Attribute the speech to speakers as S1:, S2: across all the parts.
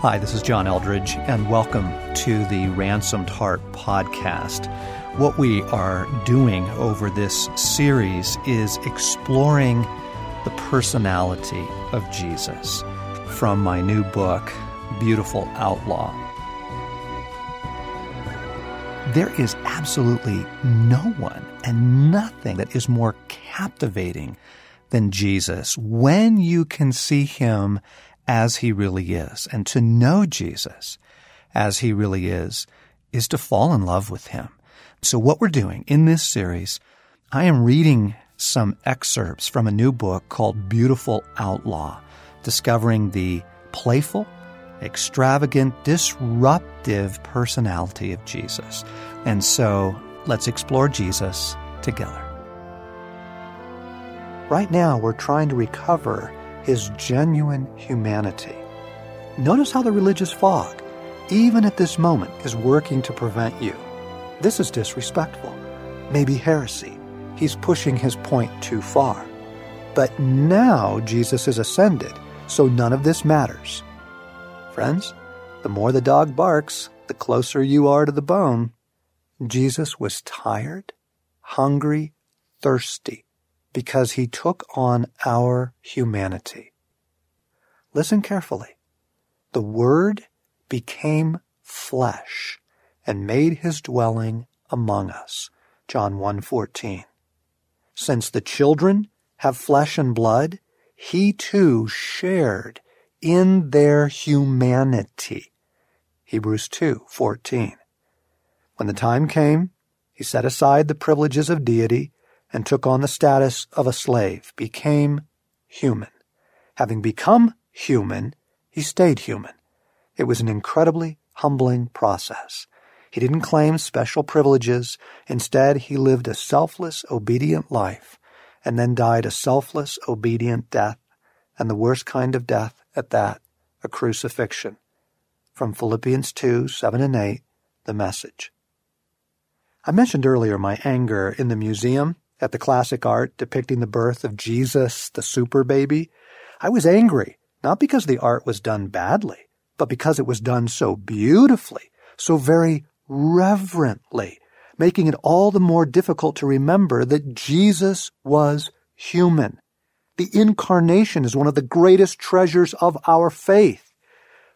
S1: Hi, this is John Eldredge, and welcome to the Ransomed Heart podcast. What we are doing over this series is exploring the personality of Jesus from my new book, Beautiful Outlaw. There is absolutely no one and nothing that is more captivating than Jesus when you can see him as he really is. And to know Jesus as he really is, is to fall in love with him. So what we're doing in this series, I am reading some excerpts from a new book called Beautiful Outlaw, discovering the playful, extravagant, disruptive personality of Jesus. And so let's explore Jesus together. Right now, we're trying to recover his genuine humanity. Notice how the religious fog, even at this moment, is working to prevent you. This is disrespectful, maybe heresy. He's pushing his point too far. But now Jesus is ascended, so none of this matters. Friends, the more the dog barks, the closer you are to the bone. Jesus was tired, hungry, thirsty because he took on our humanity. Listen carefully. The Word became flesh and made his dwelling among us. John 1:14. Since the children have flesh and blood, he too shared in their humanity. Hebrews 2:14. When the time came, he set aside the privileges of deity and took on the status of a slave, became human. Having become human, he stayed human. It was an incredibly humbling process. He didn't claim special privileges. Instead, he lived a selfless, obedient life and then died a selfless, obedient death, and the worst kind of death at that, a crucifixion. From Philippians 2 7 and 8, the message. I mentioned earlier my anger in the museum at the classic art depicting the birth of Jesus, the super baby, I was angry, not because the art was done badly, but because it was done so beautifully, so very reverently, making it all the more difficult to remember that Jesus was human. The incarnation is one of the greatest treasures of our faith.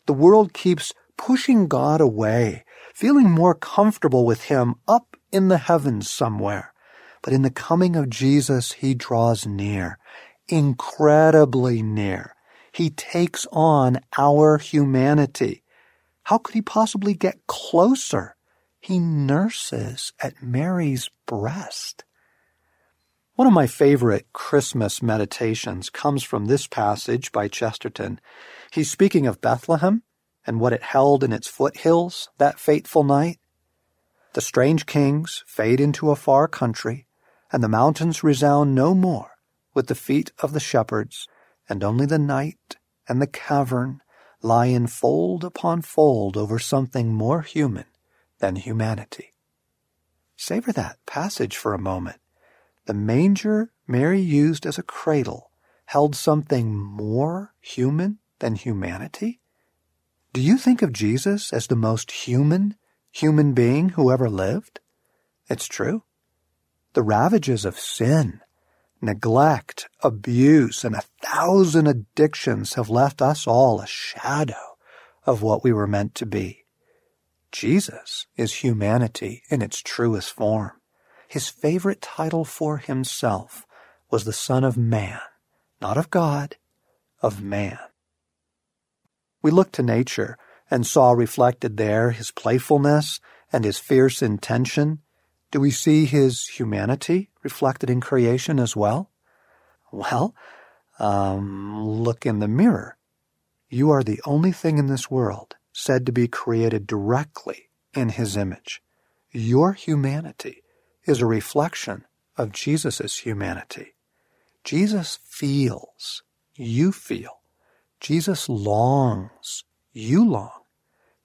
S1: The world keeps pushing God away, feeling more comfortable with Him up in the heavens somewhere. But in the coming of Jesus, he draws near, incredibly near. He takes on our humanity. How could he possibly get closer? He nurses at Mary's breast. One of my favorite Christmas meditations comes from this passage by Chesterton. He's speaking of Bethlehem and what it held in its foothills that fateful night. The strange kings fade into a far country, and the mountains resound no more with the feet of the shepherds, and only the night and the cavern lie in fold upon fold over something more human than humanity. Savor that passage for a moment. The manger Mary used as a cradle held something more human than humanity? Do you think of Jesus as the most human human being who ever lived? It's true. The ravages of sin, neglect, abuse, and a thousand addictions have left us all a shadow of what we were meant to be. Jesus is humanity in its truest form. His favorite title for himself was the Son of Man, not of God, of man. We looked to nature and saw reflected there his playfulness and his fierce intention do we see his humanity reflected in creation as well? Well, um, look in the mirror. You are the only thing in this world said to be created directly in his image. Your humanity is a reflection of Jesus' humanity. Jesus feels, you feel. Jesus longs, you long.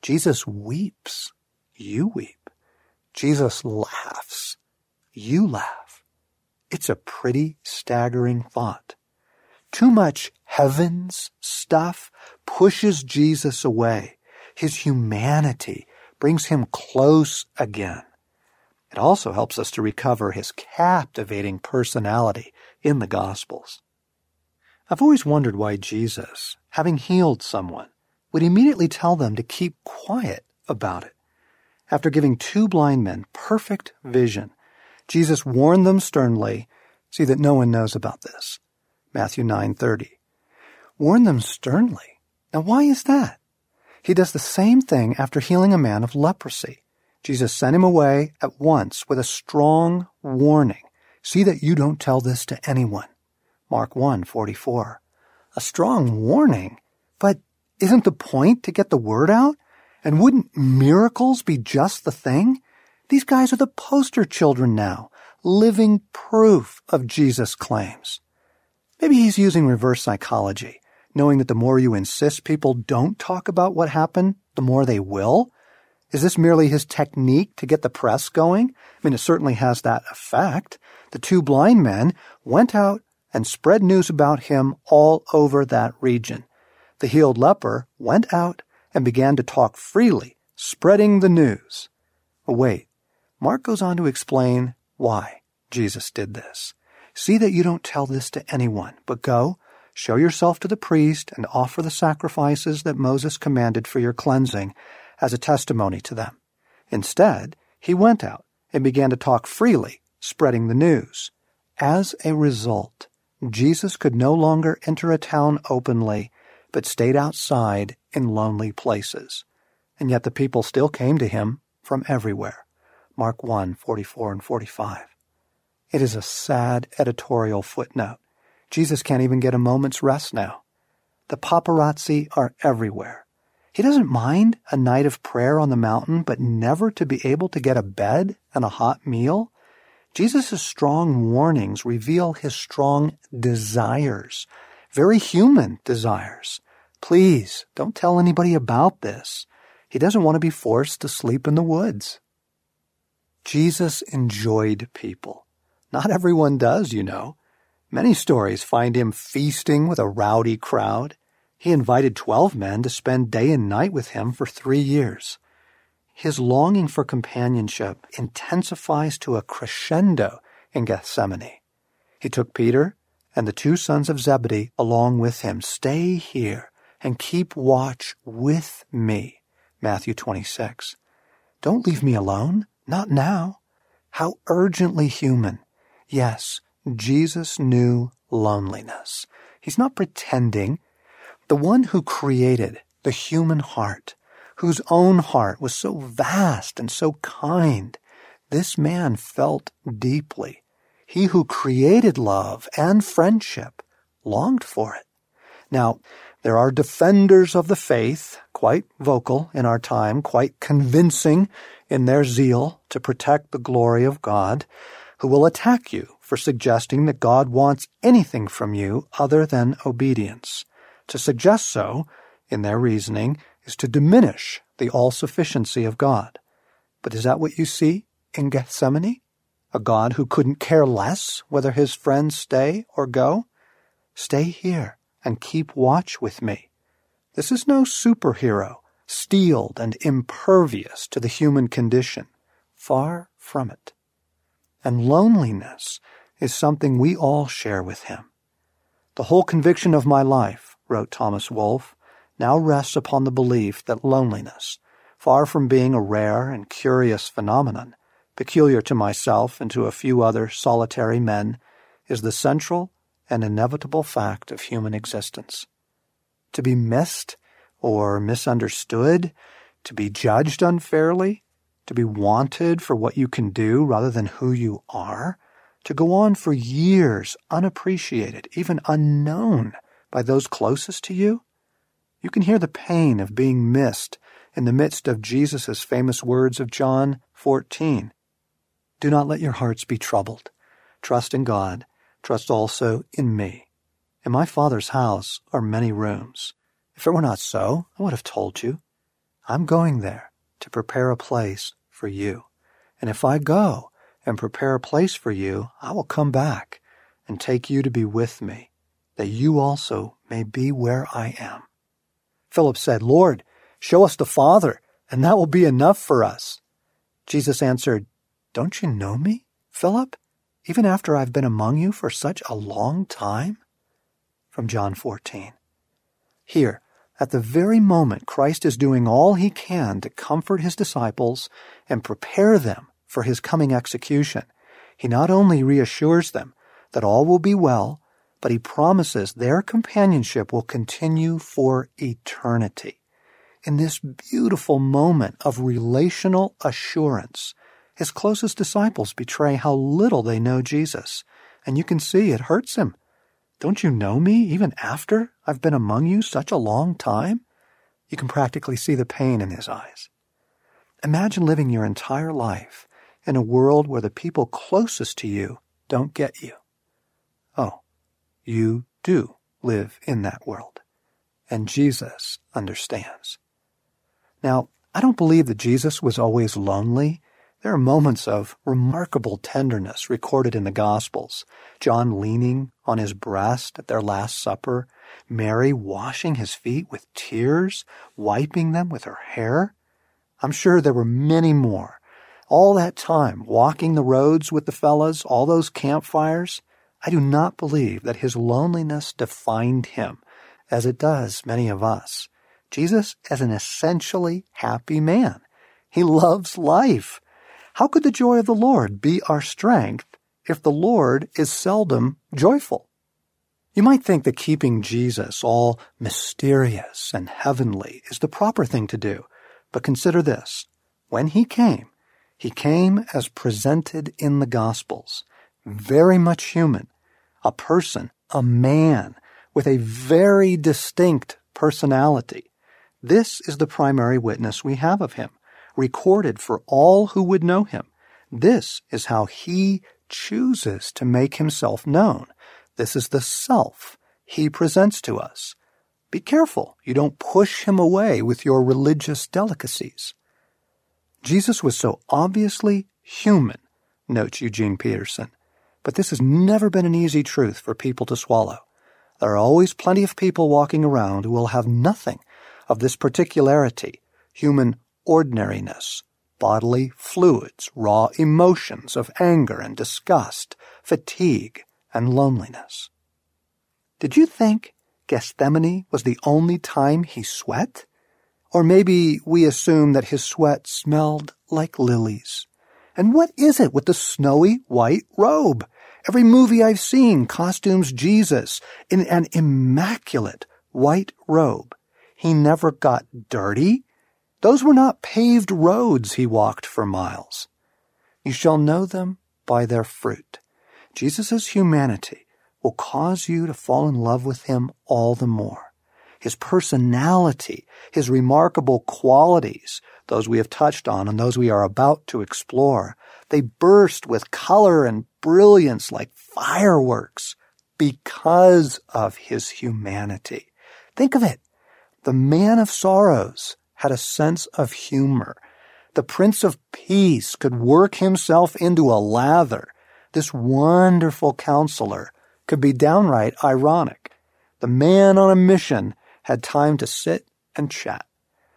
S1: Jesus weeps, you weep. Jesus laughs. You laugh. It's a pretty staggering thought. Too much heavens stuff pushes Jesus away. His humanity brings him close again. It also helps us to recover his captivating personality in the Gospels. I've always wondered why Jesus, having healed someone, would immediately tell them to keep quiet about it. After giving two blind men perfect vision, Jesus warned them sternly, see that no one knows about this. Matthew 9:30. Warn them sternly. Now why is that? He does the same thing after healing a man of leprosy. Jesus sent him away at once with a strong warning. See that you don't tell this to anyone. Mark 1:44. A strong warning? But isn't the point to get the word out? And wouldn't miracles be just the thing? These guys are the poster children now, living proof of Jesus' claims. Maybe he's using reverse psychology, knowing that the more you insist people don't talk about what happened, the more they will. Is this merely his technique to get the press going? I mean, it certainly has that effect. The two blind men went out and spread news about him all over that region. The healed leper went out and began to talk freely, spreading the news. Oh, wait, Mark goes on to explain why Jesus did this. See that you don't tell this to anyone, but go, show yourself to the priest, and offer the sacrifices that Moses commanded for your cleansing as a testimony to them. Instead, he went out and began to talk freely, spreading the news. As a result, Jesus could no longer enter a town openly, but stayed outside in lonely places. And yet the people still came to him from everywhere. Mark 1, 44 and 45. It is a sad editorial footnote. Jesus can't even get a moment's rest now. The paparazzi are everywhere. He doesn't mind a night of prayer on the mountain, but never to be able to get a bed and a hot meal. Jesus' strong warnings reveal his strong desires, very human desires. Please don't tell anybody about this. He doesn't want to be forced to sleep in the woods. Jesus enjoyed people. Not everyone does, you know. Many stories find him feasting with a rowdy crowd. He invited twelve men to spend day and night with him for three years. His longing for companionship intensifies to a crescendo in Gethsemane. He took Peter and the two sons of Zebedee along with him. Stay here and keep watch with me. Matthew 26. Don't leave me alone. Not now. How urgently human Yes, Jesus knew loneliness. He's not pretending. The one who created the human heart, whose own heart was so vast and so kind, this man felt deeply. He who created love and friendship longed for it. Now, there are defenders of the faith, quite vocal in our time, quite convincing in their zeal to protect the glory of God who will attack you for suggesting that God wants anything from you other than obedience. To suggest so, in their reasoning, is to diminish the all sufficiency of God. But is that what you see in Gethsemane? A God who couldn't care less whether his friends stay or go? Stay here and keep watch with me. This is no superhero, steeled and impervious to the human condition. Far from it and loneliness is something we all share with him. The whole conviction of my life, wrote Thomas Wolfe, now rests upon the belief that loneliness, far from being a rare and curious phenomenon, peculiar to myself and to a few other solitary men, is the central and inevitable fact of human existence. To be missed or misunderstood, to be judged unfairly, to be wanted for what you can do rather than who you are, to go on for years unappreciated, even unknown by those closest to you? You can hear the pain of being missed in the midst of Jesus' famous words of John 14. Do not let your hearts be troubled. Trust in God. Trust also in me. In my Father's house are many rooms. If it were not so, I would have told you. I'm going there to prepare a place for you. And if I go and prepare a place for you, I will come back and take you to be with me, that you also may be where I am. Philip said, Lord, show us the Father, and that will be enough for us. Jesus answered, Don't you know me, Philip, even after I've been among you for such a long time? From John 14. Here, at the very moment Christ is doing all he can to comfort his disciples and prepare them for his coming execution, he not only reassures them that all will be well, but he promises their companionship will continue for eternity. In this beautiful moment of relational assurance, his closest disciples betray how little they know Jesus, and you can see it hurts him. Don't you know me even after I've been among you such a long time? You can practically see the pain in his eyes. Imagine living your entire life in a world where the people closest to you don't get you. Oh, you do live in that world. And Jesus understands. Now, I don't believe that Jesus was always lonely. There are moments of remarkable tenderness recorded in the Gospels. John leaning on his breast at their Last Supper, Mary washing his feet with tears, wiping them with her hair. I'm sure there were many more. All that time, walking the roads with the fellows, all those campfires, I do not believe that his loneliness defined him, as it does many of us. Jesus is an essentially happy man. He loves life. How could the joy of the Lord be our strength if the Lord is seldom joyful? You might think that keeping Jesus all mysterious and heavenly is the proper thing to do, but consider this. When he came, he came as presented in the Gospels very much human, a person, a man with a very distinct personality. This is the primary witness we have of him, recorded for all who would know him. This is how he chooses to make himself known. This is the self he presents to us. Be careful you don't push him away with your religious delicacies. Jesus was so obviously human, notes Eugene Peterson, but this has never been an easy truth for people to swallow. There are always plenty of people walking around who will have nothing of this particularity, human ordinariness, bodily fluids, raw emotions of anger and disgust, fatigue and loneliness. Did you think Gethsemane was the only time he sweat? Or maybe we assume that his sweat smelled like lilies. And what is it with the snowy white robe? Every movie I've seen costumes Jesus in an immaculate white robe. He never got dirty. Those were not paved roads he walked for miles. You shall know them by their fruit. Jesus' humanity will cause you to fall in love with him all the more. His personality, his remarkable qualities, those we have touched on and those we are about to explore, they burst with color and brilliance like fireworks because of his humanity. Think of it. The man of sorrows had a sense of humor. The Prince of Peace could work himself into a lather. This wonderful counselor could be downright ironic. The man on a mission had time to sit and chat.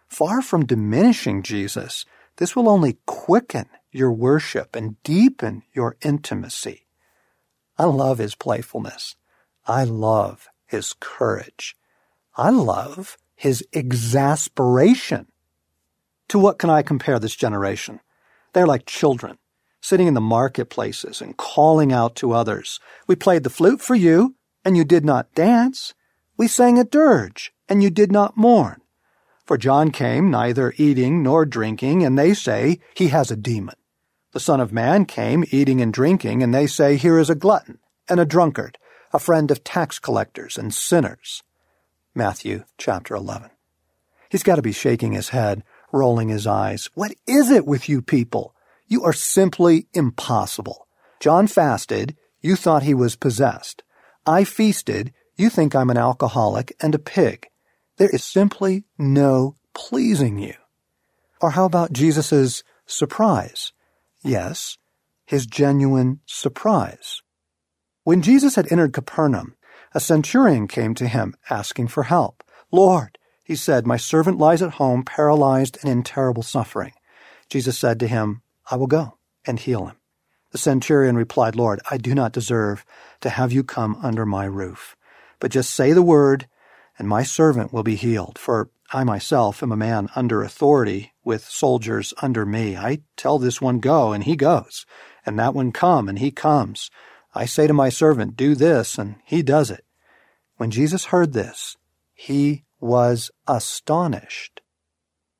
S1: Far from diminishing Jesus, this will only quicken your worship and deepen your intimacy. I love his playfulness. I love his courage. I love his exasperation. To what can I compare this generation? They're like children, sitting in the marketplaces and calling out to others. We played the flute for you, and you did not dance. We sang a dirge, and you did not mourn. For John came neither eating nor drinking, and they say he has a demon. The Son of Man came eating and drinking, and they say, Here is a glutton and a drunkard, a friend of tax collectors and sinners. Matthew chapter 11. He's got to be shaking his head, rolling his eyes. What is it with you people? You are simply impossible. John fasted. You thought he was possessed. I feasted. You think I'm an alcoholic and a pig. There is simply no pleasing you. Or how about Jesus' surprise? Yes, his genuine surprise. When Jesus had entered Capernaum, A centurion came to him, asking for help. Lord, he said, my servant lies at home, paralyzed and in terrible suffering. Jesus said to him, I will go and heal him. The centurion replied, Lord, I do not deserve to have you come under my roof. But just say the word, and my servant will be healed. For I myself am a man under authority with soldiers under me. I tell this one go, and he goes, and that one come, and he comes. I say to my servant, do this, and he does it. When Jesus heard this, he was astonished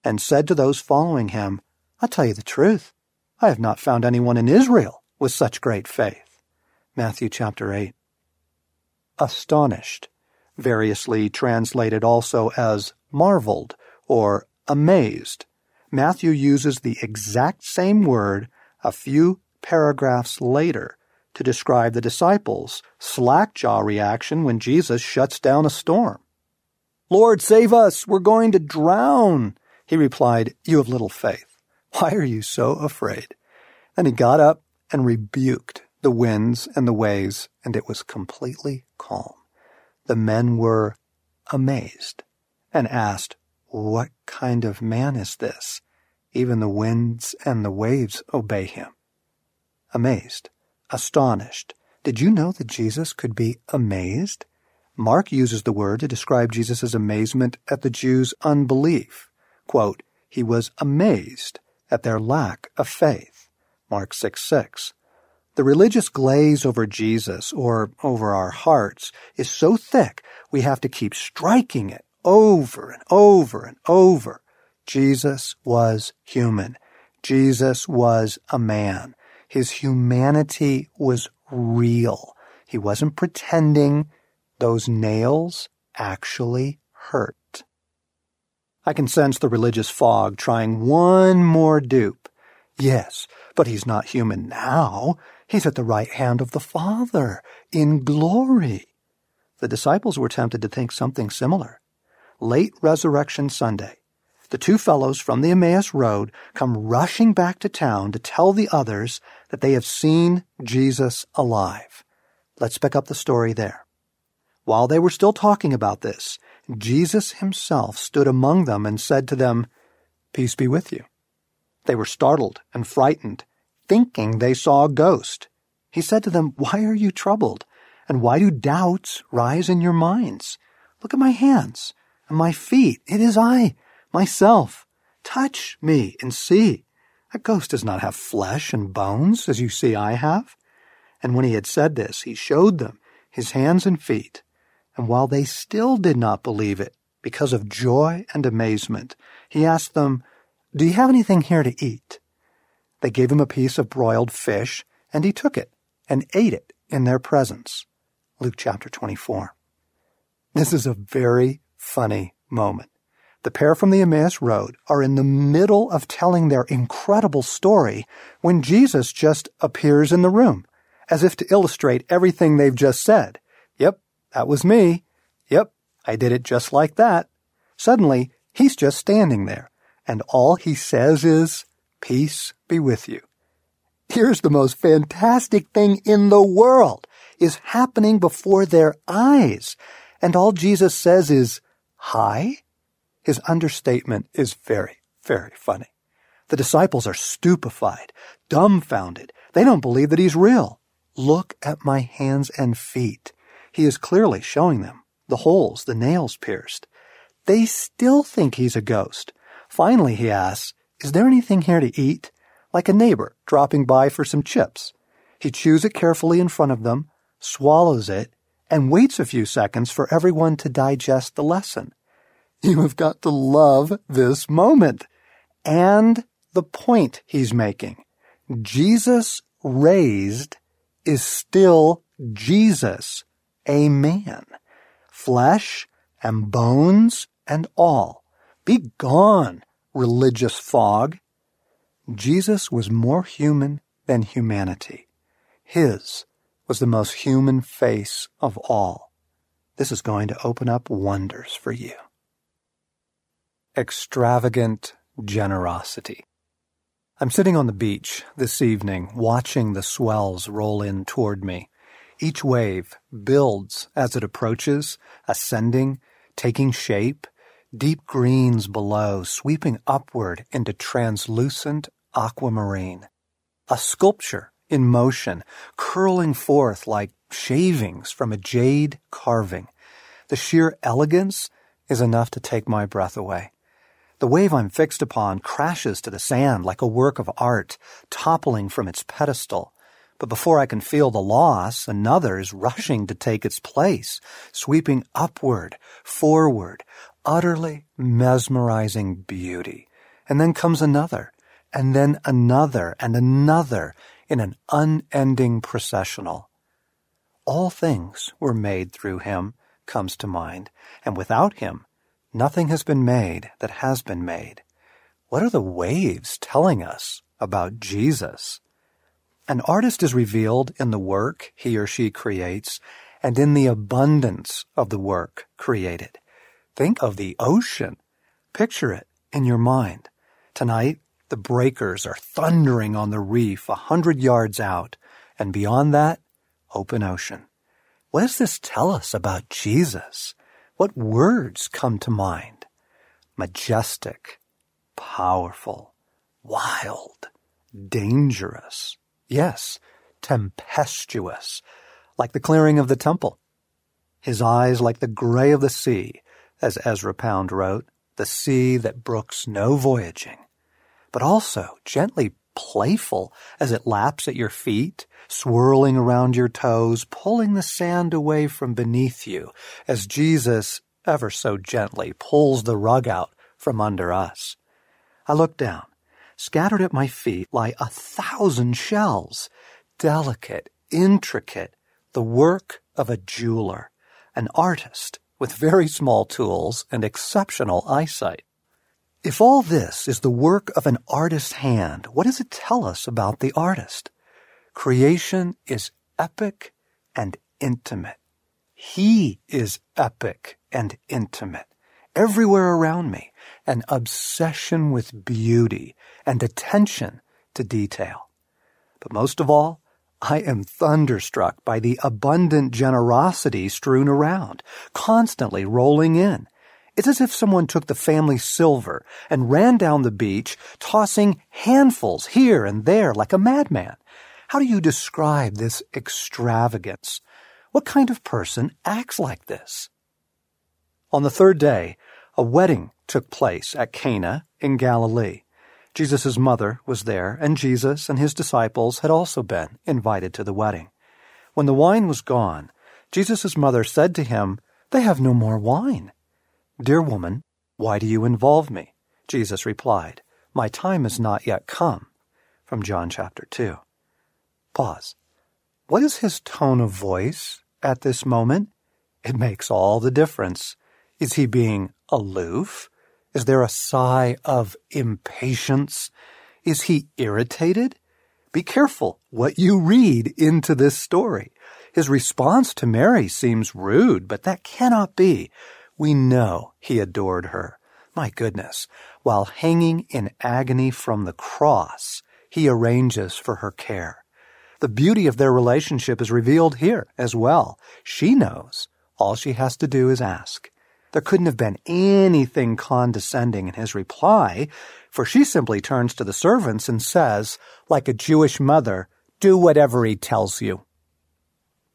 S1: and said to those following him, I'll tell you the truth. I have not found anyone in Israel with such great faith. Matthew chapter 8. Astonished, variously translated also as marveled or amazed. Matthew uses the exact same word a few paragraphs later to describe the disciples' slack-jaw reaction when Jesus shuts down a storm. Lord, save us! We're going to drown! He replied, You have little faith. Why are you so afraid? Then he got up and rebuked the winds and the waves, and it was completely calm. The men were amazed and asked, What kind of man is this? Even the winds and the waves obey him. Amazed, astonished. Did you know that Jesus could be amazed? Mark uses the word to describe Jesus' amazement at the Jews' unbelief. Quote, he was amazed at their lack of faith. Mark 6 6. The religious glaze over Jesus or over our hearts is so thick we have to keep striking it over and over and over. Jesus was human. Jesus was a man. His humanity was real. He wasn't pretending. Those nails actually hurt. I can sense the religious fog trying one more dupe. Yes, but he's not human now. He's at the right hand of the Father, in glory. The disciples were tempted to think something similar. Late Resurrection Sunday, the two fellows from the Emmaus Road come rushing back to town to tell the others that they have seen Jesus alive. Let's pick up the story there. While they were still talking about this, Jesus himself stood among them and said to them, Peace be with you. They were startled and frightened, thinking they saw a ghost. He said to them, Why are you troubled? And why do doubts rise in your minds? Look at my hands and my feet. It is I, myself. Touch me and see. A ghost does not have flesh and bones, as you see I have. And when he had said this, he showed them his hands and feet. And while they still did not believe it, because of joy and amazement, he asked them, do you have anything here to eat? They gave him a piece of broiled fish, and he took it and ate it in their presence. Luke chapter 24. This is a very funny moment. The pair from the Emmaus Road are in the middle of telling their incredible story when Jesus just appears in the room, as if to illustrate everything they've just said. Yep, that was me. Yep, I did it just like that. Suddenly, he's just standing there and all he says is, Peace be with you. Here's the most fantastic thing in the world is happening before their eyes. And all Jesus says is, Hi? His understatement is very, very funny. The disciples are stupefied, dumbfounded. They don't believe that he's real. Look at my hands and feet. He is clearly showing them the holes, the nails pierced. They still think he's a ghost. Finally, he asks, Is there anything here to eat? Like a neighbor dropping by for some chips. He chews it carefully in front of them, swallows it, and waits a few seconds for everyone to digest the lesson. You have got to love this moment. And the point he's making. Jesus raised is still Jesus, a man. Flesh and bones and all. Be gone, religious fog. Jesus was more human than humanity. His was the most human face of all. This is going to open up wonders for you. Extravagant generosity. I'm sitting on the beach this evening watching the swells roll in toward me. Each wave builds as it approaches, ascending, taking shape, deep greens below sweeping upward into translucent aquamarine. A sculpture in motion, curling forth like shavings from a jade carving. The sheer elegance is enough to take my breath away. The wave I'm fixed upon crashes to the sand like a work of art, toppling from its pedestal. But before I can feel the loss, another is rushing to take its place, sweeping upward, forward, utterly mesmerizing beauty. And then comes another, and then another, and another in an unending processional. All things were made through him, comes to mind, and without him, nothing has been made that has been made. What are the waves telling us about Jesus? An artist is revealed in the work he or she creates and in the abundance of the work created. Think of the ocean. Picture it in your mind. Tonight, the breakers are thundering on the reef a hundred yards out, and beyond that, open ocean. What does this tell us about Jesus? What words come to mind? Majestic, powerful, wild, dangerous, Yes, tempestuous, like the clearing of the temple. His eyes like the gray of the sea, as Ezra Pound wrote, the sea that brooks no voyaging, but also gently playful as it laps at your feet, swirling around your toes, pulling the sand away from beneath you, as Jesus ever so gently pulls the rug out from under us. I look down Scattered at my feet lie a thousand shells, delicate, intricate, the work of a jeweler, an artist with very small tools and exceptional eyesight. If all this is the work of an artist's hand, what does it tell us about the artist? Creation is epic and intimate. He is epic and intimate everywhere around me, an obsession with beauty and attention to detail. But most of all, I am thunderstruck by the abundant generosity strewn around, constantly rolling in. It's as if someone took the family silver and ran down the beach, tossing handfuls here and there like a madman. How do you describe this extravagance? What kind of person acts like this? On the third day, a wedding took place at Cana in Galilee. Jesus' mother was there, and Jesus and his disciples had also been invited to the wedding. When the wine was gone, Jesus' mother said to him, They have no more wine. Dear woman, why do you involve me? Jesus replied, My time is not yet come. From John chapter 2. Pause. What is his tone of voice at this moment? It makes all the difference. Is he being aloof? Is there a sigh of impatience? Is he irritated? Be careful what you read into this story. His response to Mary seems rude, but that cannot be. We know he adored her. My goodness, while hanging in agony from the cross, he arranges for her care. The beauty of their relationship is revealed here as well. She knows. All she has to do is ask. There couldn't have been anything condescending in his reply, for she simply turns to the servants and says, like a Jewish mother, Do whatever he tells you.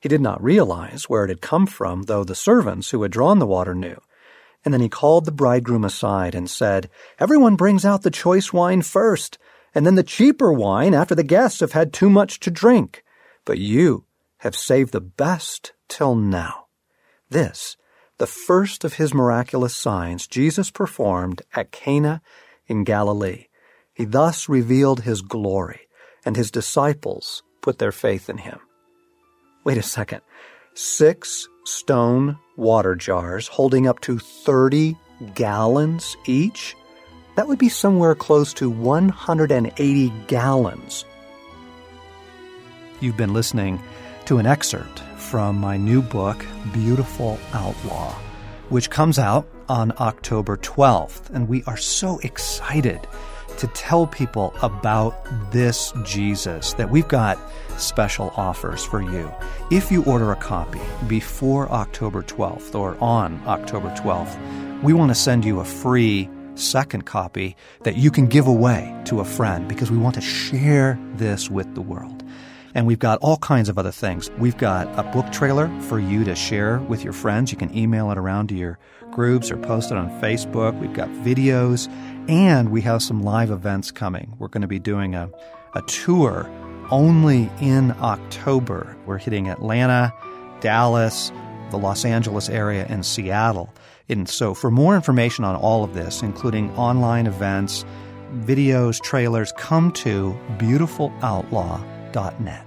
S1: He did not realize where it had come from, though the servants who had drawn the water knew. And then he called the bridegroom aside and said, Everyone brings out the choice wine first, and then the cheaper wine after the guests have had too much to drink. But you have saved the best till now. This the first of his miraculous signs Jesus performed at Cana in Galilee. He thus revealed his glory, and his disciples put their faith in him. Wait a second. Six stone water jars holding up to 30 gallons each. That would be somewhere close to 180 gallons. You've been listening to an excerpt from my new book, Beautiful Outlaw, which comes out on October 12th. And we are so excited to tell people about this Jesus that we've got special offers for you. If you order a copy before October 12th or on October 12th, we want to send you a free second copy that you can give away to a friend because we want to share this with the world. And we've got all kinds of other things. We've got a book trailer for you to share with your friends. You can email it around to your groups or post it on Facebook. We've got videos and we have some live events coming. We're going to be doing a, a tour only in October. We're hitting Atlanta, Dallas, the Los Angeles area, and Seattle. And so, for more information on all of this, including online events, videos, trailers, come to beautifuloutlaw.net.